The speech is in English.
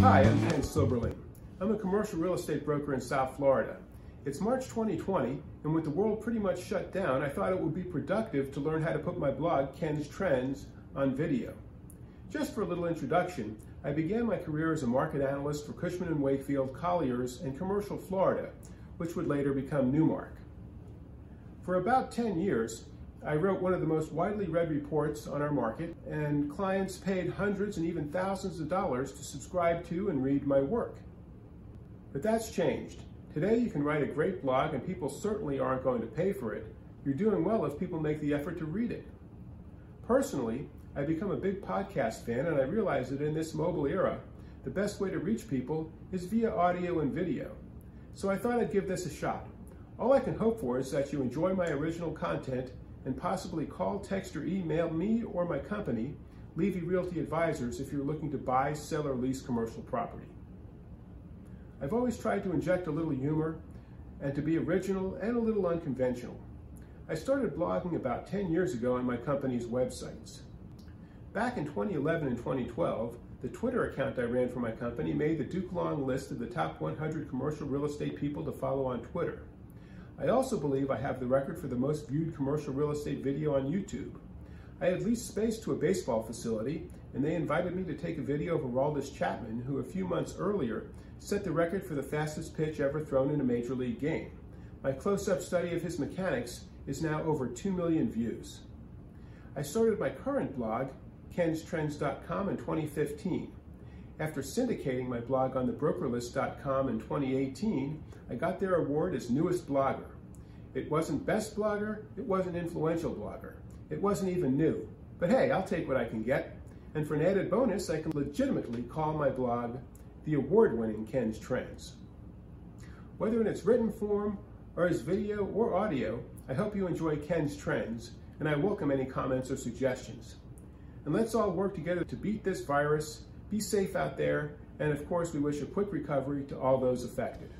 Hi, I'm Ken Silberling. I'm a commercial real estate broker in South Florida. It's March 2020, and with the world pretty much shut down, I thought it would be productive to learn how to put my blog, Ken's Trends, on video. Just for a little introduction, I began my career as a market analyst for Cushman & Wakefield, Colliers, and Commercial Florida, which would later become Newmark. For about 10 years, I wrote one of the most widely read reports on our market, and clients paid hundreds and even thousands of dollars to subscribe to and read my work. But that's changed. Today you can write a great blog and people certainly aren't going to pay for it. You're doing well if people make the effort to read it. Personally, I've become a big podcast fan and I realize that in this mobile era, the best way to reach people is via audio and video. So I thought I'd give this a shot. All I can hope for is that you enjoy my original content and possibly call, text, or email me or my company, Levy Realty Advisors, if you're looking to buy, sell, or lease commercial property. I've always tried to inject a little humor and to be original and a little unconventional. I started blogging about 10 years ago on my company's websites. Back in 2011 and 2012, the Twitter account I ran for my company made the Duke Long list of the top 100 commercial real estate people to follow on Twitter. I also believe I have the record for the most viewed commercial real estate video on YouTube. I had leased space to a baseball facility, and they invited me to take a video of Aroldis Chapman, who a few months earlier set the record for the fastest pitch ever thrown in a major league game. My close-up study of his mechanics is now over 2 million views. I started my current blog, kenstrends.com, in 2015. After syndicating my blog on thebrokerlist.com in 2018, I got their award as newest blogger. It wasn't best blogger, it wasn't influential blogger. It wasn't even new. But hey, I'll take what I can get. And for an added bonus, I can legitimately call my blog the award-winning Ken's Trends. Whether in its written form or as video or audio, I hope you enjoy Ken's Trends, and I welcome any comments or suggestions. And let's all work together to beat this virus be safe out there, and of course, we wish a quick recovery to all those affected.